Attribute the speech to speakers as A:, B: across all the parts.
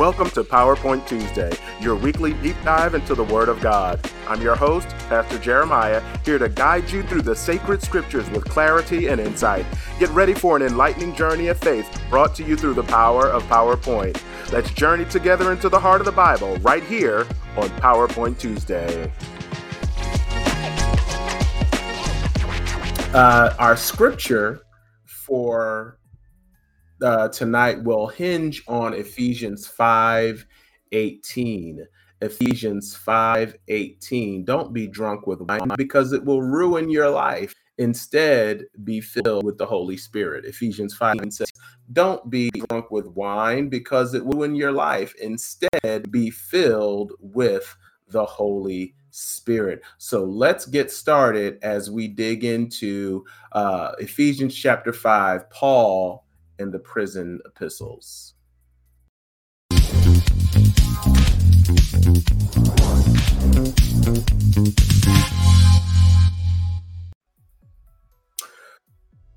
A: Welcome to PowerPoint Tuesday, your weekly deep dive into the Word of God. I'm your host, Pastor Jeremiah, here to guide you through the sacred scriptures with clarity and insight. Get ready for an enlightening journey of faith brought to you through the power of PowerPoint. Let's journey together into the heart of the Bible right here on PowerPoint Tuesday. Uh, our scripture for uh, tonight will hinge on Ephesians 5 18. Ephesians 5 18. Don't be drunk with wine because it will ruin your life. Instead, be filled with the Holy Spirit. Ephesians 5 says, Don't be drunk with wine because it will ruin your life. Instead, be filled with the Holy Spirit. So let's get started as we dig into uh, Ephesians chapter 5. Paul in the prison epistles.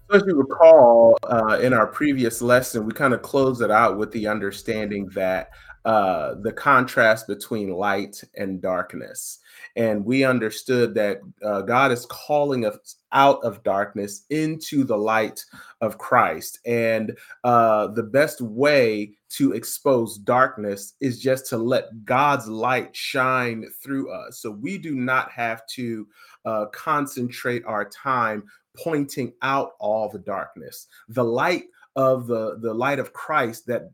A: So as you recall, uh, in our previous lesson, we kind of closed it out with the understanding that uh, the contrast between light and darkness and we understood that uh, God is calling us out of darkness into the light of Christ. And uh, the best way to expose darkness is just to let God's light shine through us. So we do not have to uh, concentrate our time pointing out all the darkness. The light of the, the light of Christ that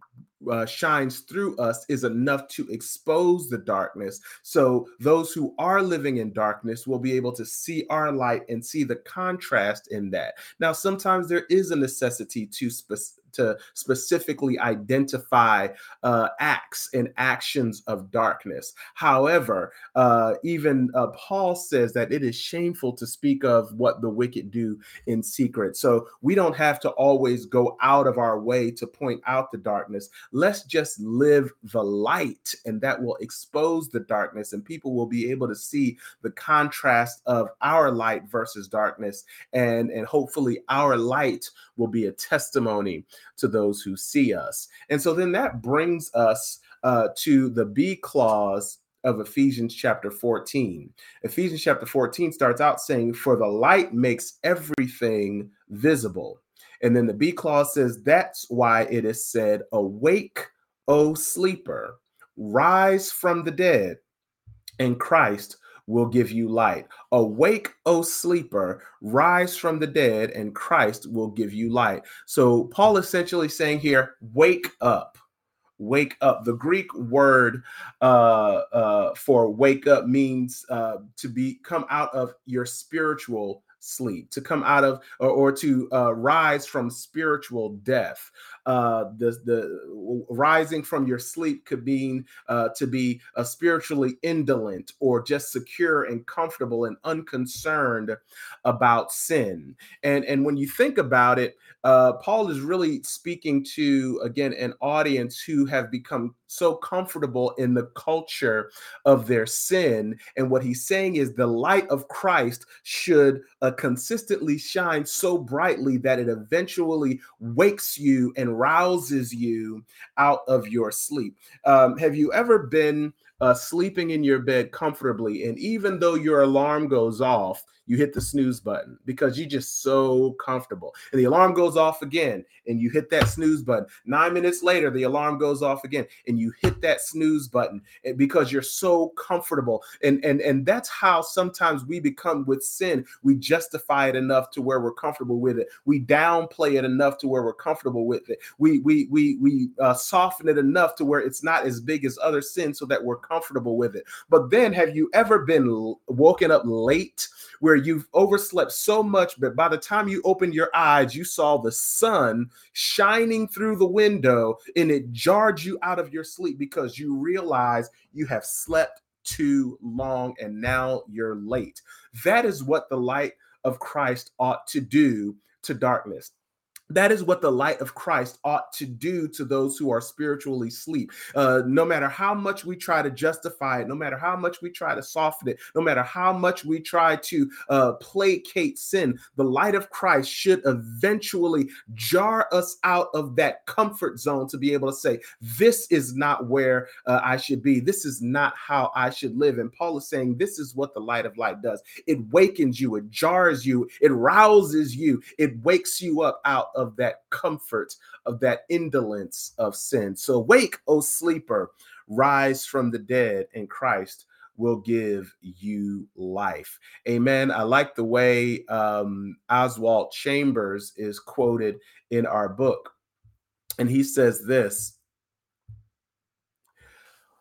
A: uh, shines through us is enough to expose the darkness. So those who are living in darkness will be able to see our light and see the contrast in that. Now, sometimes there is a necessity to spe- to specifically identify uh, acts and actions of darkness. However, uh, even uh, Paul says that it is shameful to speak of what the wicked do in secret. So we don't have to always go out of our way to point out the darkness. Let's just live the light, and that will expose the darkness, and people will be able to see the contrast of our light versus darkness, and and hopefully our light will be a testimony to those who see us. And so then that brings us uh, to the B clause of Ephesians chapter 14. Ephesians chapter 14 starts out saying, For the light makes everything visible. And then the B clause says, That's why it is said, Awake, O sleeper, rise from the dead, and Christ will give you light. Awake, O sleeper, rise from the dead, and Christ will give you light. So, Paul essentially saying here, wake up. Wake up. The Greek word uh, uh, for wake up means uh, to be come out of your spiritual sleep, to come out of or, or to uh, rise from spiritual death. Uh, the the rising from your sleep could mean uh, to be uh, spiritually indolent or just secure and comfortable and unconcerned about sin. And and when you think about it, uh, Paul is really speaking to again an audience who have become so comfortable in the culture of their sin. And what he's saying is the light of Christ should uh, consistently shine so brightly that it eventually wakes you and rouses you out of your sleep. Um, have you ever been uh, sleeping in your bed comfortably, and even though your alarm goes off, you hit the snooze button because you're just so comfortable. And the alarm goes off again, and you hit that snooze button. Nine minutes later, the alarm goes off again, and you hit that snooze button because you're so comfortable. And and and that's how sometimes we become with sin. We justify it enough to where we're comfortable with it. We downplay it enough to where we're comfortable with it. We we we we uh, soften it enough to where it's not as big as other sins, so that we're comfortable with it. But then, have you ever been woken up late? Where you've overslept so much, but by the time you opened your eyes, you saw the sun shining through the window and it jarred you out of your sleep because you realize you have slept too long and now you're late. That is what the light of Christ ought to do to darkness. That is what the light of Christ ought to do to those who are spiritually asleep. Uh, no matter how much we try to justify it, no matter how much we try to soften it, no matter how much we try to uh, placate sin, the light of Christ should eventually jar us out of that comfort zone to be able to say, This is not where uh, I should be. This is not how I should live. And Paul is saying, This is what the light of light does it wakens you, it jars you, it rouses you, it wakes you up out of that comfort, of that indolence of sin. So wake, O sleeper, rise from the dead, and Christ will give you life. Amen. I like the way um, Oswald Chambers is quoted in our book. And he says this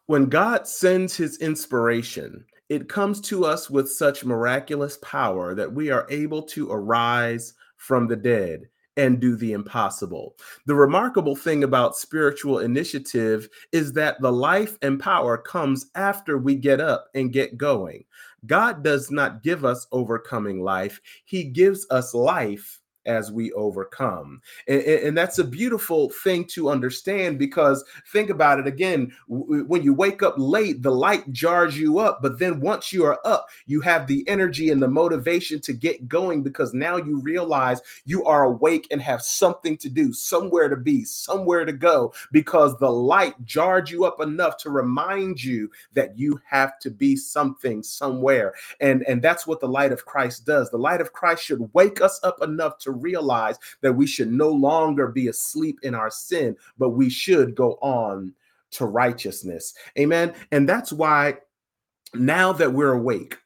A: When God sends his inspiration, it comes to us with such miraculous power that we are able to arise from the dead and do the impossible. The remarkable thing about spiritual initiative is that the life and power comes after we get up and get going. God does not give us overcoming life, He gives us life as we overcome. And, and, that's a beautiful thing to understand because think about it again when you wake up late, the light jars you up. But then once you are up, you have the energy and the motivation to get going because now you realize you are awake and have something to do, somewhere to be, somewhere to go because the light jarred you up enough to remind you that you have to be something somewhere. And, and that's what the light of Christ does. The light of Christ should wake us up enough to realize that we should no longer be asleep in our sin, but we should go on to righteousness. Amen. And that's why now that we're awake,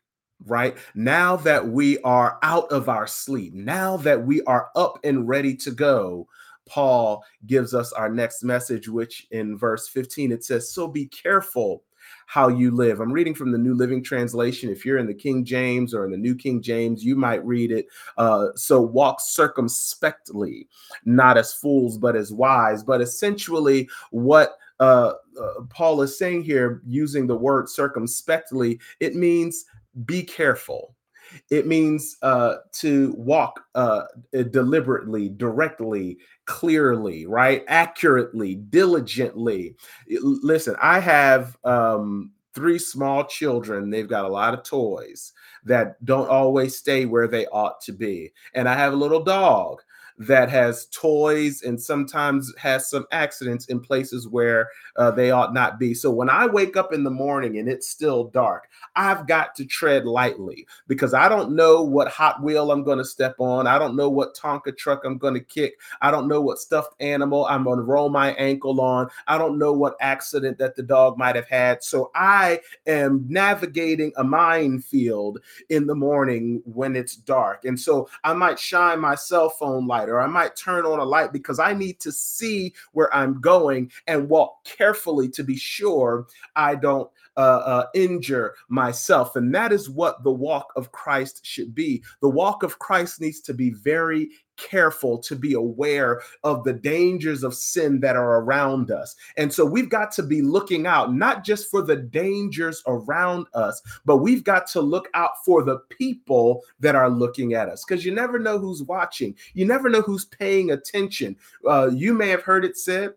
A: right? Now that we are out of our sleep, now that we are up and ready to go, Paul gives us our next message, which in verse 15 it says, So be careful how you live. I'm reading from the New Living Translation. If you're in the King James or in the New King James, you might read it. Uh, so walk circumspectly, not as fools, but as wise. But essentially, what uh, uh, Paul is saying here, using the word circumspectly, it means be careful it means uh, to walk uh, deliberately, directly, clearly, right? Accurately, diligently. Listen, I have um, three small children. They've got a lot of toys that don't always stay where they ought to be. And I have a little dog that has toys and sometimes has some accidents in places where uh, they ought not be. So when I wake up in the morning and it's still dark, I've got to tread lightly because I don't know what Hot Wheel I'm going to step on. I don't know what Tonka truck I'm going to kick. I don't know what stuffed animal I'm going to roll my ankle on. I don't know what accident that the dog might have had. So I am navigating a minefield in the morning when it's dark. And so I might shine my cell phone light or I might turn on a light because I need to see where I'm going and walk carefully to be sure I don't uh, uh, injure myself. And that is what the walk of Christ should be. The walk of Christ needs to be very careful to be aware of the dangers of sin that are around us. And so we've got to be looking out, not just for the dangers around us, but we've got to look out for the people that are looking at us because you never know who's watching, you never know who's paying attention. Uh, you may have heard it said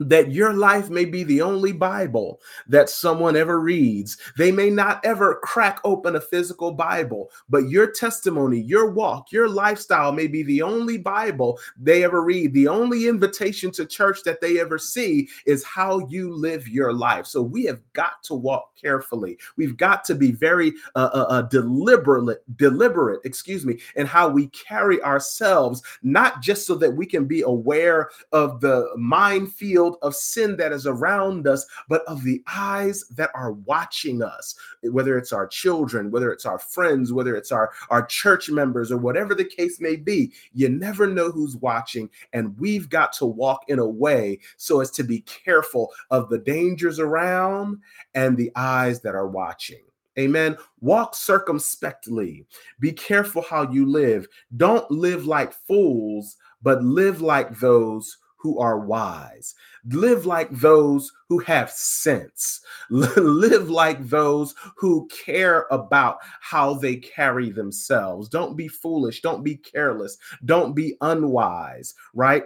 A: that your life may be the only Bible that someone ever reads. They may not ever crack open a physical Bible, but your testimony, your walk, your lifestyle may be the only Bible they ever read. The only invitation to church that they ever see is how you live your life. So we have got to walk carefully. We've got to be very uh, uh, uh deliberate, deliberate, excuse me, in how we carry ourselves, not just so that we can be aware of the minefield of sin that is around us, but of the eyes that are watching us, whether it's our children, whether it's our friends, whether it's our, our church members, or whatever the case may be. You never know who's watching. And we've got to walk in a way so as to be careful of the dangers around and the eyes that are watching. Amen. Walk circumspectly. Be careful how you live. Don't live like fools, but live like those who are wise. Live like those who have sense. Live like those who care about how they carry themselves. Don't be foolish. Don't be careless. Don't be unwise, right?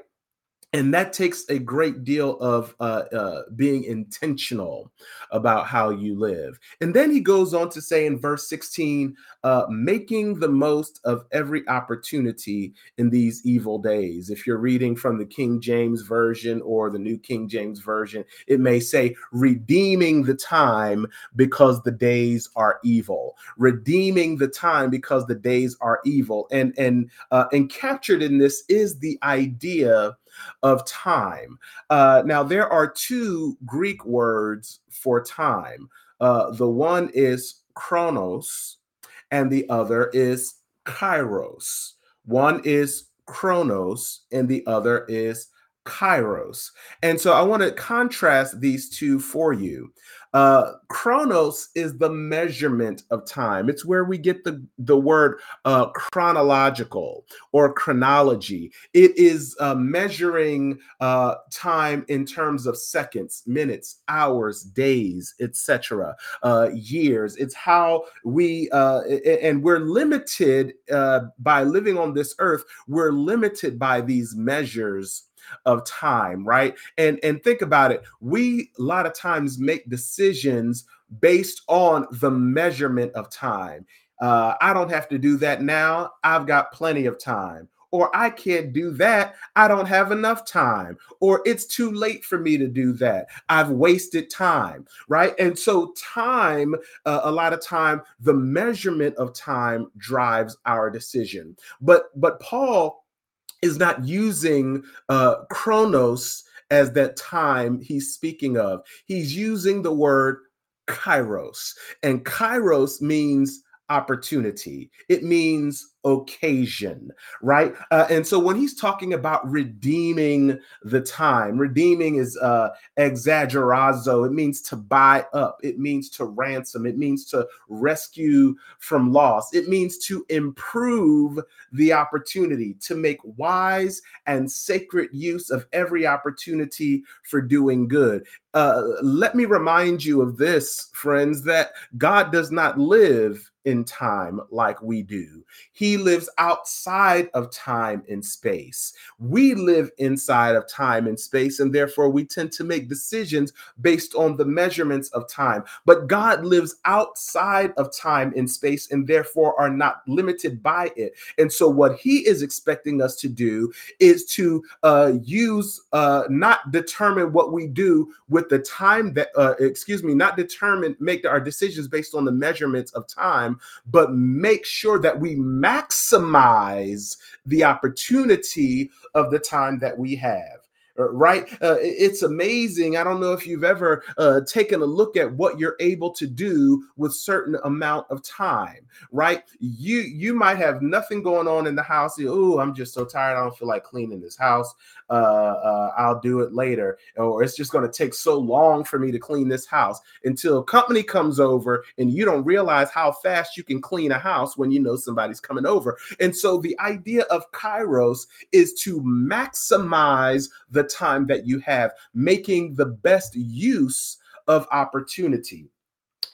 A: And that takes a great deal of uh, uh, being intentional about how you live. And then he goes on to say in verse 16, uh, making the most of every opportunity in these evil days. If you're reading from the King James Version or the New King James Version, it may say, redeeming the time because the days are evil. Redeeming the time because the days are evil. And, and, uh, and captured in this is the idea of time. Uh, now, there are two Greek words for time. Uh, the one is chronos, and the other is kairos. One is chronos, and the other is kairos. And so I want to contrast these two for you. Uh, chronos is the measurement of time. It's where we get the, the word uh, chronological or chronology. It is uh, measuring uh, time in terms of seconds, minutes, hours, days, etc., uh, years. It's how we, uh, and we're limited by living on this earth, we're limited by these measures of time, right? And and think about it. We a lot of times make decisions based on the measurement of time. Uh, I don't have to do that now. I've got plenty of time. Or I can't do that. I don't have enough time. Or it's too late for me to do that. I've wasted time, right? And so, time, uh, a lot of time, the measurement of time drives our decision. But but Paul is not using uh, chronos as that time he's speaking of. He's using the word kairos, and kairos means opportunity. It means occasion, right? Uh, and so when he's talking about redeeming the time, redeeming is uh, exagorazo. It means to buy up. It means to ransom. It means to rescue from loss. It means to improve the opportunity, to make wise and sacred use of every opportunity for doing good. Uh, let me remind you of this, friends, that God does not live in time like we do. He lives outside of time and space. We live inside of time and space, and therefore we tend to make decisions based on the measurements of time. But God lives outside of time and space, and therefore are not limited by it. And so, what He is expecting us to do is to uh, use, uh, not determine what we do with the time that, uh, excuse me, not determine, make our decisions based on the measurements of time time, but make sure that we maximize the opportunity of the time that we have. Uh, right? Uh, it's amazing. I don't know if you've ever uh, taken a look at what you're able to do with certain amount of time, right? You you might have nothing going on in the house. Oh, I'm just so tired. I don't feel like cleaning this house. Uh, uh, I'll do it later, or it's just going to take so long for me to clean this house until company comes over, and you don't realize how fast you can clean a house when you know somebody's coming over. And so the idea of Kairos is to maximize the the time that you have, making the best use of opportunity.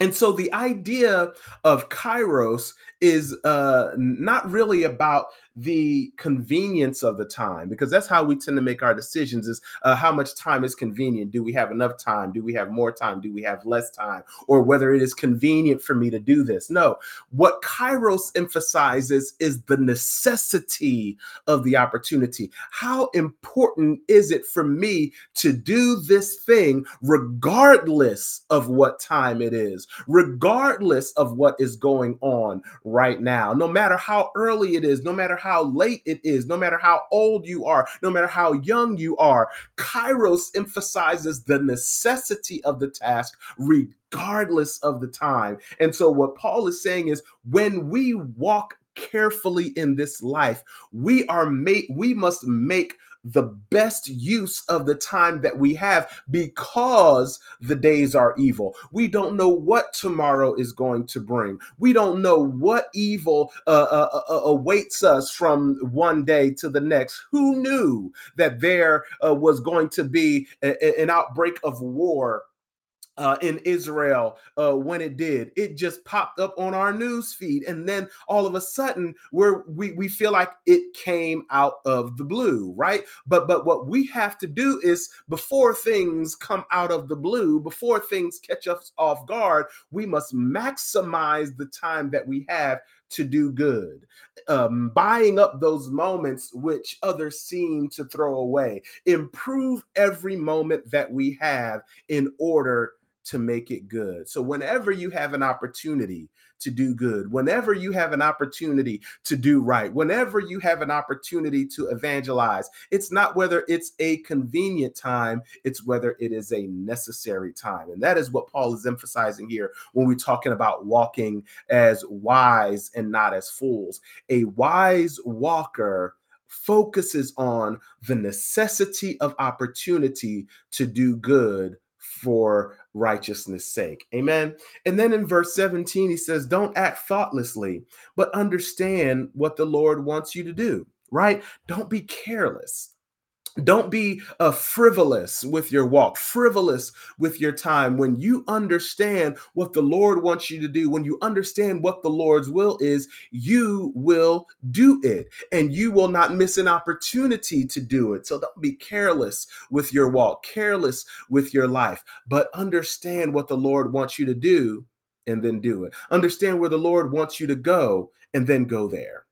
A: And so the idea of kairos is uh, not really about the convenience of the time because that's how we tend to make our decisions is uh, how much time is convenient? Do we have enough time? Do we have more time? Do we have less time? Or whether it is convenient for me to do this? No. What kairos emphasizes is the necessity of the opportunity. How important is it for me to do this thing regardless of what time it is regardless of what is going on right now no matter how early it is no matter how how late it is, no matter how old you are, no matter how young you are. Kairos emphasizes the necessity of the task, regardless of the time. And so, what Paul is saying is when we walk carefully in this life, we are made, we must make the best use of the time that we have because the days are evil. We don't know what tomorrow is going to bring. We don't know what evil uh, uh, uh, uh awaits us from one day to the next. Who knew that there uh, was going to be a, an outbreak of war uh, in Israel uh, when it did. It just popped up on our news feed, and then all of a sudden, we we feel like it came out of the blue, right? But but what we have to do is before things come out of the blue, before things catch us off guard, we must maximize the time that we have to do good, um, buying up those moments which others seem to throw away. Improve every moment that we have in order to make it good. So, whenever you have an opportunity to do good, whenever you have an opportunity to do right, whenever you have an opportunity to evangelize, it's not whether it's a convenient time, it's whether it is a necessary time. And that is what Paul is emphasizing here when we're talking about walking as wise and not as fools. A wise walker focuses on the necessity of opportunity to do good for righteousness' sake. Amen. And then in verse 17, he says, Don't act thoughtlessly, but understand what the Lord wants you to do, right? Don't be careless. Don't be uh, frivolous with your walk, frivolous with your time. When you understand what the Lord wants you to do, when you understand what the Lord's will is, you will do it and you will not miss an opportunity to do it. So don't be careless with your walk, careless with your life, but understand what the Lord wants you to do and then do it. Understand where the Lord wants you to go and then go there.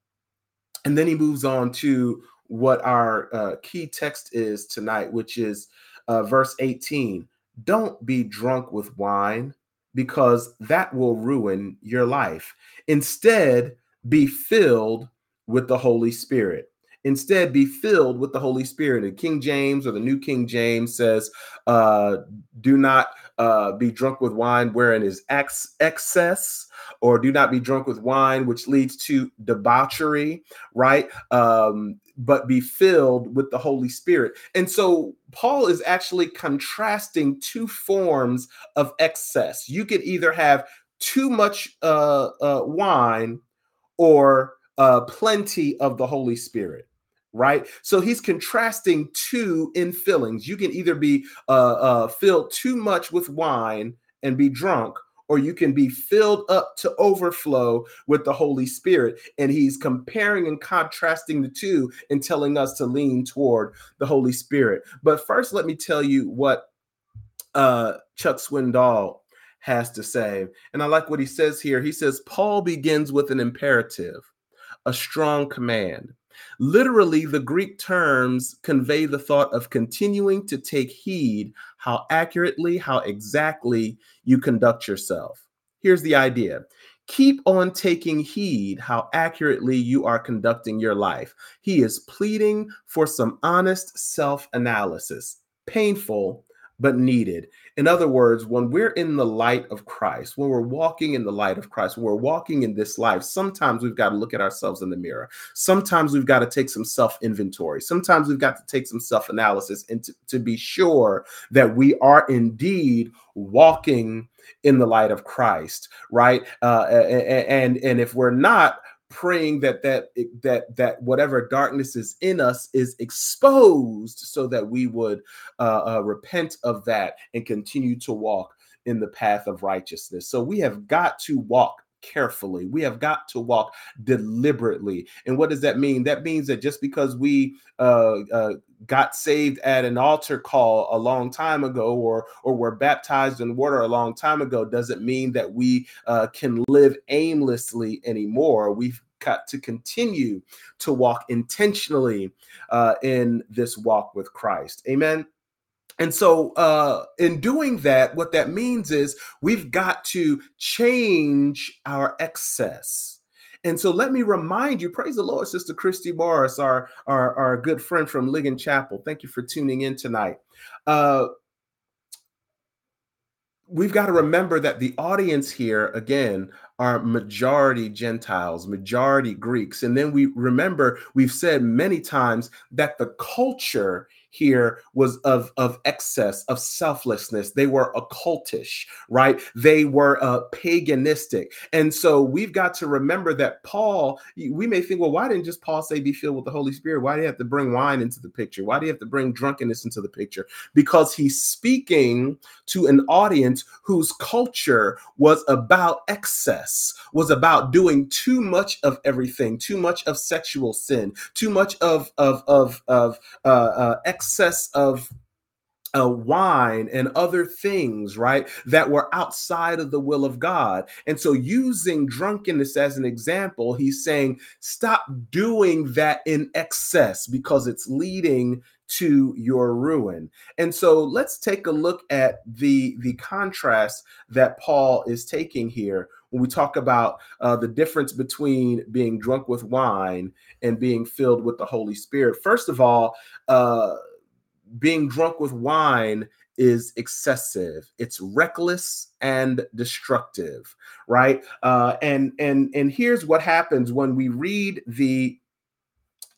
A: And then he moves on to what our uh, key text is tonight, which is uh, verse 18. Don't be drunk with wine because that will ruin your life. Instead, be filled with the Holy Spirit. Instead, be filled with the Holy Spirit. And King James or the New King James says, uh, do not uh, be drunk with wine wherein is ex- excess, or do not be drunk with wine, which leads to debauchery, right? Um, but be filled with the Holy Spirit. And so Paul is actually contrasting two forms of excess. You could either have too much uh, uh, wine or uh, plenty of the Holy Spirit right? So he's contrasting two infillings. You can either be uh, uh, filled too much with wine and be drunk, or you can be filled up to overflow with the Holy Spirit. And he's comparing and contrasting the two and telling us to lean toward the Holy Spirit. But first, let me tell you what uh, Chuck Swindoll has to say. And I like what he says here. He says, Paul begins with an imperative, a strong command. Literally, the Greek terms convey the thought of continuing to take heed how accurately, how exactly you conduct yourself. Here's the idea keep on taking heed how accurately you are conducting your life. He is pleading for some honest self analysis, painful but needed. In other words, when we're in the light of Christ, when we're walking in the light of Christ, when we're walking in this life, sometimes we've got to look at ourselves in the mirror. Sometimes we've got to take some self inventory. Sometimes we've got to take some self analysis and to, to be sure that we are indeed walking in the light of Christ, right? Uh, and and if we're not, praying that that that that whatever darkness is in us is exposed so that we would uh, uh, repent of that and continue to walk in the path of righteousness. So we have got to walk carefully. We have got to walk deliberately. And what does that mean? That means that just because we uh, uh, got saved at an altar call a long time ago, or or were baptized in water a long time ago, doesn't mean that we uh, can live aimlessly anymore. We've got to continue to walk intentionally uh, in this walk with Christ. Amen. And so, uh, in doing that, what that means is we've got to change our excess. And so, let me remind you, praise the Lord, Sister Christy Morris, our, our, our good friend from Ligon Chapel. Thank you for tuning in tonight. Uh, we've got to remember that the audience here, again, are majority Gentiles, majority Greeks. And then we remember we've said many times that the culture here was of, of excess, of selflessness. They were occultish, right? They were uh, paganistic. And so we've got to remember that Paul, we may think, well, why didn't just Paul say be filled with the Holy Spirit? Why do you have to bring wine into the picture? Why do you have to bring drunkenness into the picture? Because he's speaking to an audience whose culture was about excess, was about doing too much of everything, too much of sexual sin, too much of of of of uh, uh, excess of uh, wine and other things, right, that were outside of the will of God. And so, using drunkenness as an example, he's saying, stop doing that in excess because it's leading to your ruin. And so let's take a look at the the contrast that Paul is taking here when we talk about uh, the difference between being drunk with wine and being filled with the Holy Spirit. First of all, uh, being drunk with wine is excessive. It's reckless and destructive right? Uh and and and here's what happens when we read the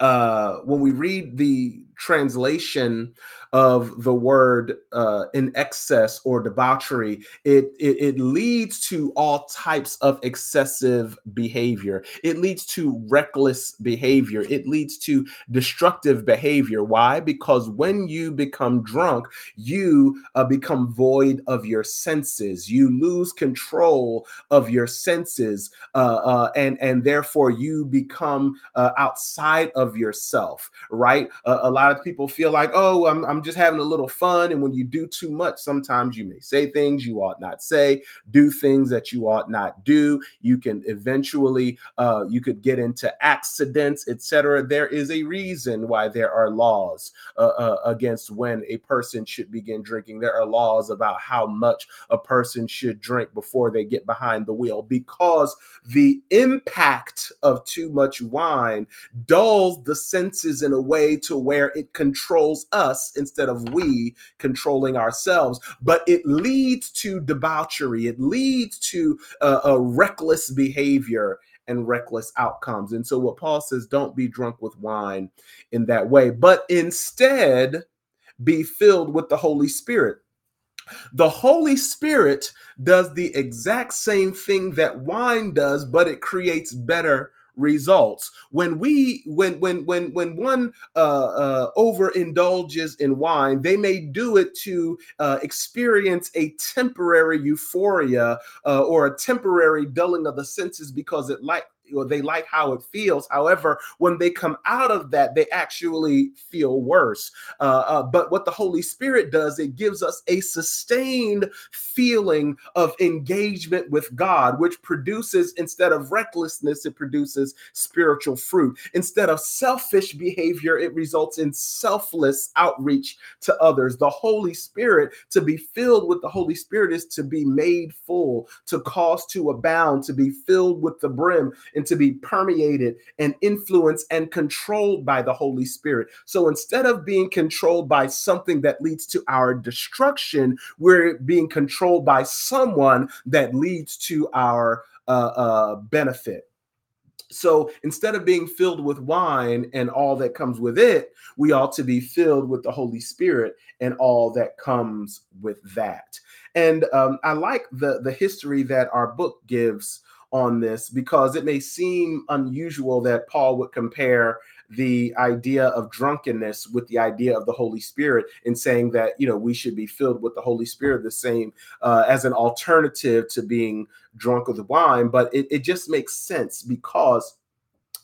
A: uh when we read the translation of the word uh, in excess or debauchery, it, it, it leads to all types of excessive behavior. It leads to reckless behavior. It leads to destructive behavior. Why? Because when you become drunk, you uh, become void of your senses. You lose control of your senses, uh, uh and and therefore you become uh, outside of yourself. Right? a lot of people feel like, oh, I'm, I'm just having a little fun. And when you do too much, sometimes you may say things you ought not say, do things that you ought not do. You can eventually, uh, you could get into accidents, etc. There is a reason why there are laws uh, uh, against when a person should begin drinking. There are laws about how much a person should drink before they get behind the wheel because the impact of too much wine dulls the senses in a way to where it controls us instead of we controlling ourselves. But it leads to debauchery, it leads to a reckless behavior and reckless outcomes. And so, what Paul says, don't be drunk with wine in that way, but instead be filled with the Holy Spirit. The Holy Spirit does the exact same thing that wine does, but it creates better results. When we when when when when one uh, uh overindulges in wine they may do it to uh, experience a temporary euphoria uh, or a temporary dulling of the senses because it like or they like how it feels. However, when they come out of that, they actually feel worse. Uh, uh, but what the Holy Spirit does, it gives us a sustained feeling of engagement with God, which produces, instead of recklessness, it produces spiritual fruit. Instead of selfish behavior, it results in selfless outreach to others. The Holy Spirit, to be filled with the Holy Spirit, is to be made full, to cause to abound, to be filled with the brim and to be permeated and influenced and controlled by the Holy Spirit. So instead of being controlled by something that leads to our destruction, we're being controlled by someone that leads to our uh, uh, benefit. So instead of being filled with wine and all that comes with it, we ought to be filled with the Holy Spirit and all that comes with that. And um, I like the the history that our book gives on this because it may seem unusual that Paul would compare the idea of drunkenness with the idea of the Holy Spirit in saying that you know we should be filled with the Holy Spirit the same uh, as an alternative to being drunk with wine, but it, it just makes sense because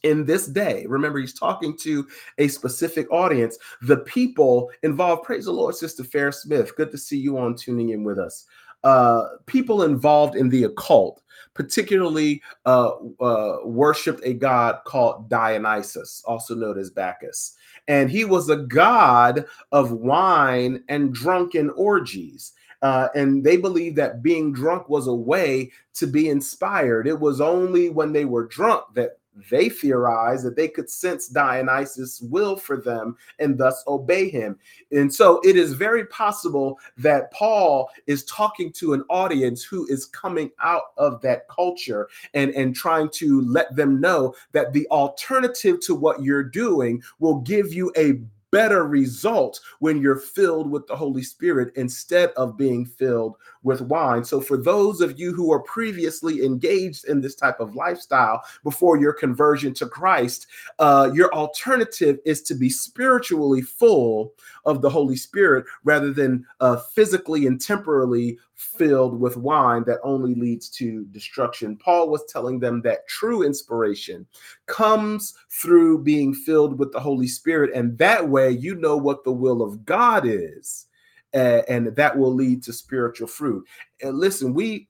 A: in this day. Remember, he's talking to a specific audience. The people involved, praise the Lord, Sister Fair Smith. Good to see you on tuning in with us. Uh, people involved in the occult particularly uh, uh, worshipped a god called Dionysus, also known as Bacchus. And he was a god of wine and drunken orgies. Uh, and they believed that being drunk was a way to be inspired. It was only when they were drunk that they theorized that they could sense Dionysus' will for them and thus obey him. And so it is very possible that Paul is talking to an audience who is coming out of that culture and, and trying to let them know that the alternative to what you're doing will give you a better results when you're filled with the Holy Spirit instead of being filled with wine. So, for those of you who are previously engaged in this type of lifestyle before your conversion to Christ, uh, your alternative is to be spiritually full of the Holy Spirit rather than uh, physically and temporarily filled with wine that only leads to destruction. Paul was telling them that true inspiration comes through being filled with the Holy Spirit, and that way you know what the will of God is and that will lead to spiritual fruit. And listen, we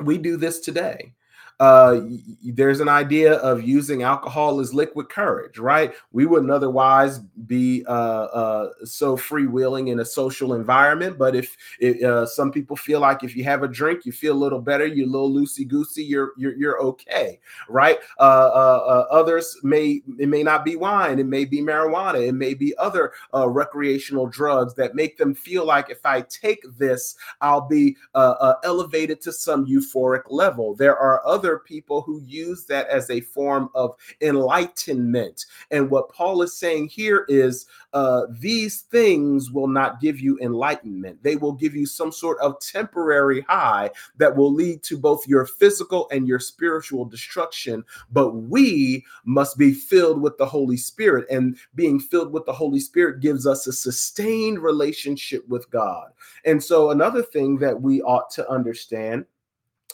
A: we do this today uh, there's an idea of using alcohol as liquid courage, right? We wouldn't otherwise be uh, uh, so freewheeling in a social environment. But if it, uh, some people feel like if you have a drink, you feel a little better, you're a little loosey goosey, you're, you're you're okay, right? Uh, uh, others may it may not be wine, it may be marijuana, it may be other recreational drugs that make them feel like if I take this, I'll be elevated to some euphoric level. There are other other people who use that as a form of enlightenment. And what Paul is saying here is uh, these things will not give you enlightenment. They will give you some sort of temporary high that will lead to both your physical and your spiritual destruction. But we must be filled with the Holy Spirit. And being filled with the Holy Spirit gives us a sustained relationship with God. And so, another thing that we ought to understand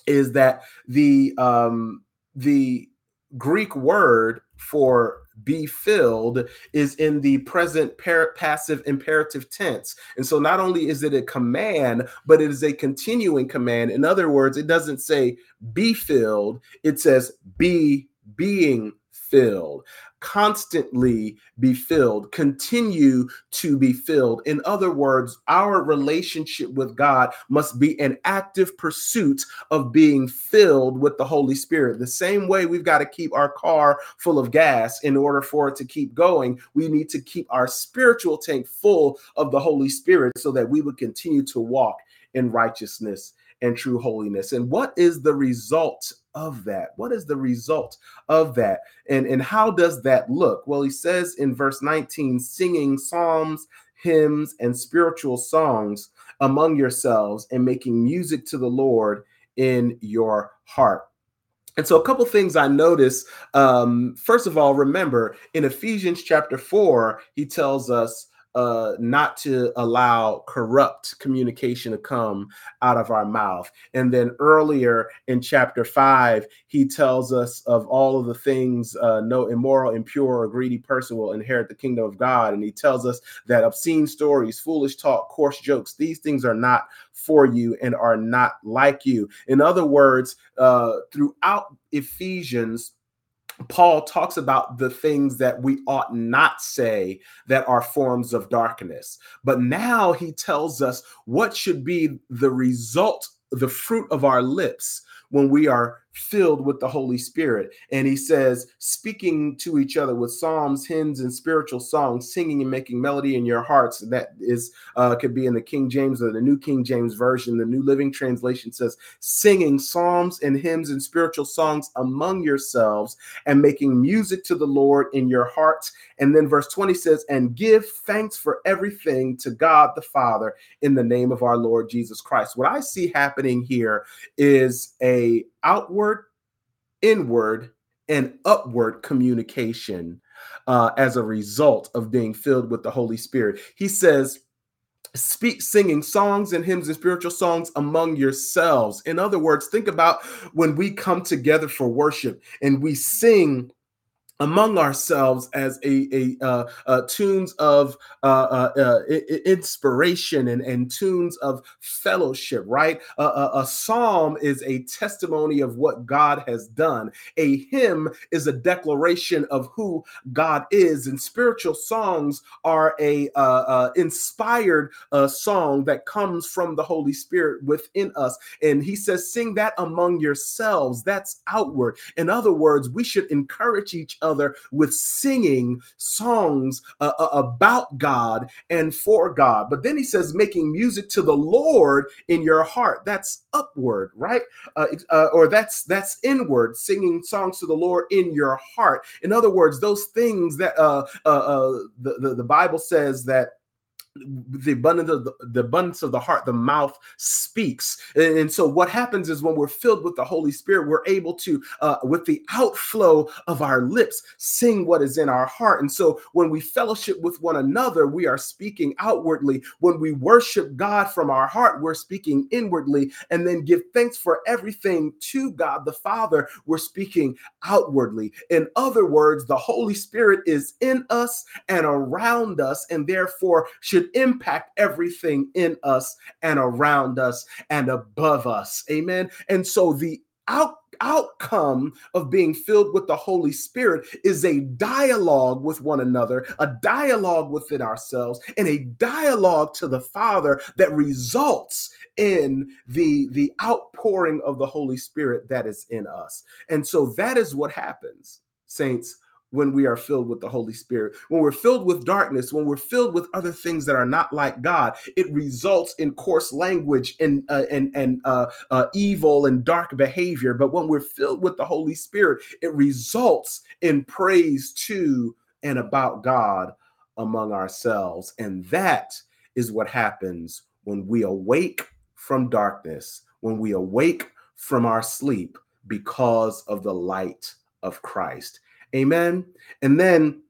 A: is that the um, the Greek word for be filled is in the present par- passive imperative tense. And so not only is it a command, but it is a continuing command. In other words, it doesn't say be filled, it says be being filled constantly be filled, continue to be filled. In other words, our relationship with God must be an active pursuit of being filled with the Holy Spirit. The same way we've got to keep our car full of gas in order for it to keep going, we need to keep our spiritual tank full of the Holy Spirit so that we would continue to walk in righteousness and true holiness. And what is the result of that? What is the result of that? And, and how does that look? Well, he says in verse 19, singing psalms, hymns, and spiritual songs among yourselves and making music to the Lord in your heart. And so, a couple things I notice. Um, first of all, remember in Ephesians chapter 4, he tells us uh, not to allow corrupt communication to come out of our mouth. And then earlier in chapter five, he tells us of all of the things uh, no immoral, impure, or greedy person will inherit the kingdom of God. And he tells us that obscene stories, foolish talk, coarse jokes, these things are not for you and are not like you. In other words, uh, throughout Ephesians, Paul talks about the things that we ought not say that are forms of darkness. But now he tells us what should be the result, the fruit of our lips when we are filled with the Holy Spirit. And he says, speaking to each other with psalms, hymns, and spiritual songs, singing and making melody in your hearts. That is, uh, could be in the King James or the New King James Version. The New Living Translation says, singing psalms and hymns and spiritual songs among yourselves and making music to the Lord in your hearts. And then verse 20 says, and give thanks for everything to God the Father in the name of our Lord Jesus Christ. What I see happening here is a outward, inward, and upward communication uh, as a result of being filled with the Holy Spirit. He says, speak singing songs and hymns and spiritual songs among yourselves. In other words, think about when we come together for worship and we sing among ourselves as a, a uh, uh, tunes of uh, uh, uh inspiration and, and tunes of fellowship, right? a psalm is a testimony of what God has done. A hymn is a declaration of who God is, and spiritual songs are a uh, inspired song that comes from the Holy Spirit within us. And He says, "Sing that among yourselves." That's outward. In other words, we should encourage each other other with singing songs uh, uh, about God and for God. But then he says, making music to the Lord in your heart. That's upward, right? Uh, uh, or that's that's inward, singing songs to the Lord in your heart. In other words, those things that uh, uh, the, the the Bible says that the abundance of the, the, abundance of the heart the mouth speaks. And, and, so what happens is when we're filled with the holy spirit we're able to uh, with the outflow of our lips sing what is in our heart. And so when we fellowship with one another we are speaking outwardly. When we worship god from our heart we're speaking inwardly. And then give thanks for everything to god the father we're speaking outwardly. In other words the holy spirit is in us and around us and therefore should should impact everything in us and around us and above us. Amen. And so the out outcome of being filled with the Holy Spirit is a dialogue with one another, a dialogue within ourselves, and a dialogue to the Father that results in the the outpouring of the Holy Spirit that is in us. And so that is what happens, saints, when we are filled with the Holy Spirit. When we're filled with darkness, when we're filled with other things that are not like God, it results in coarse language and uh, and and uh, uh, evil and dark behavior. But when we're filled with the Holy Spirit, it results in praise to and about God among ourselves, and that is what happens when we awake from darkness, when we awake from our sleep because of the light of Christ. Amen. And then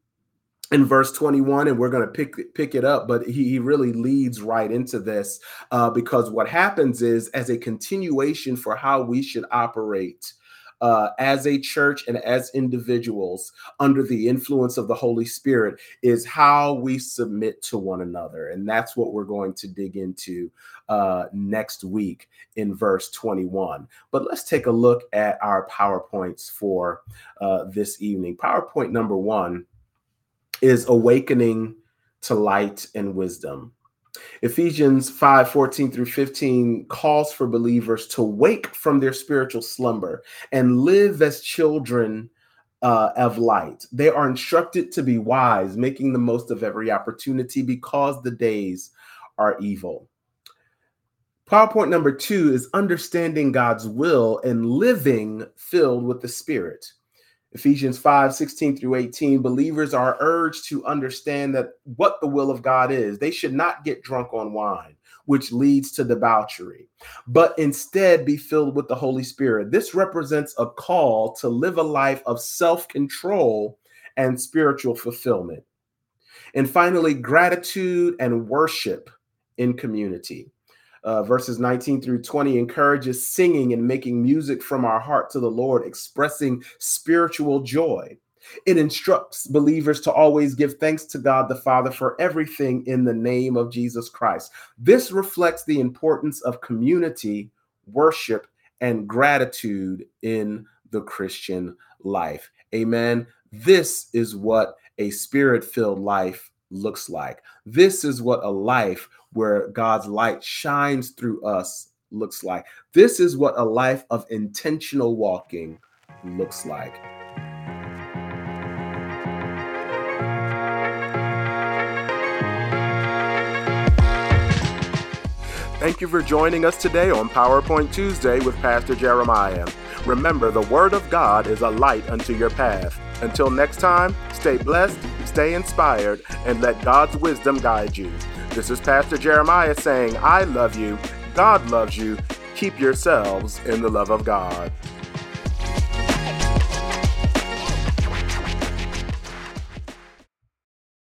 A: in verse 21 and we're going to pick pick it up but he, he really leads right into this uh, because what happens is as a continuation for how we should operate uh, as a church and as individuals under the influence of the Holy Spirit is how we submit to one another. And that's what we're going to dig into uh, next week in verse 21. But let's take a look at our PowerPoints for uh, this evening. PowerPoint number one is awakening to light and wisdom. Ephesians 5 14 through 15 calls for believers to wake from their spiritual slumber and live as children uh, of light. They are instructed to be wise, making the most of every opportunity because the days are evil. PowerPoint number two is understanding God's will and living filled with the Spirit. Ephesians 5 16 through 18, believers are urged to understand that what the will of God is. They should not get drunk on wine, which leads to debauchery, but instead be filled with the Holy Spirit. This represents a call to live a life of self control and spiritual fulfillment. And finally, gratitude and worship in community uh, verses 19 through 20 encourages singing and making music from our heart to the Lord, expressing spiritual joy. It instructs believers to always give thanks to God the Father for everything in the name of Jesus Christ. This reflects the importance of community, worship, and gratitude in the Christian life. Amen. This is what a spirit filled life looks like. This is what a life where God's light shines through us looks like. This is what a life of intentional walking looks like. Thank you for joining us today on PowerPoint Tuesday with Pastor Jeremiah. Remember, the Word of God is a light unto your path. Until next time, stay blessed, stay inspired, and let God's wisdom guide you. This is Pastor Jeremiah saying, I love you, God loves you, keep yourselves in the love of God.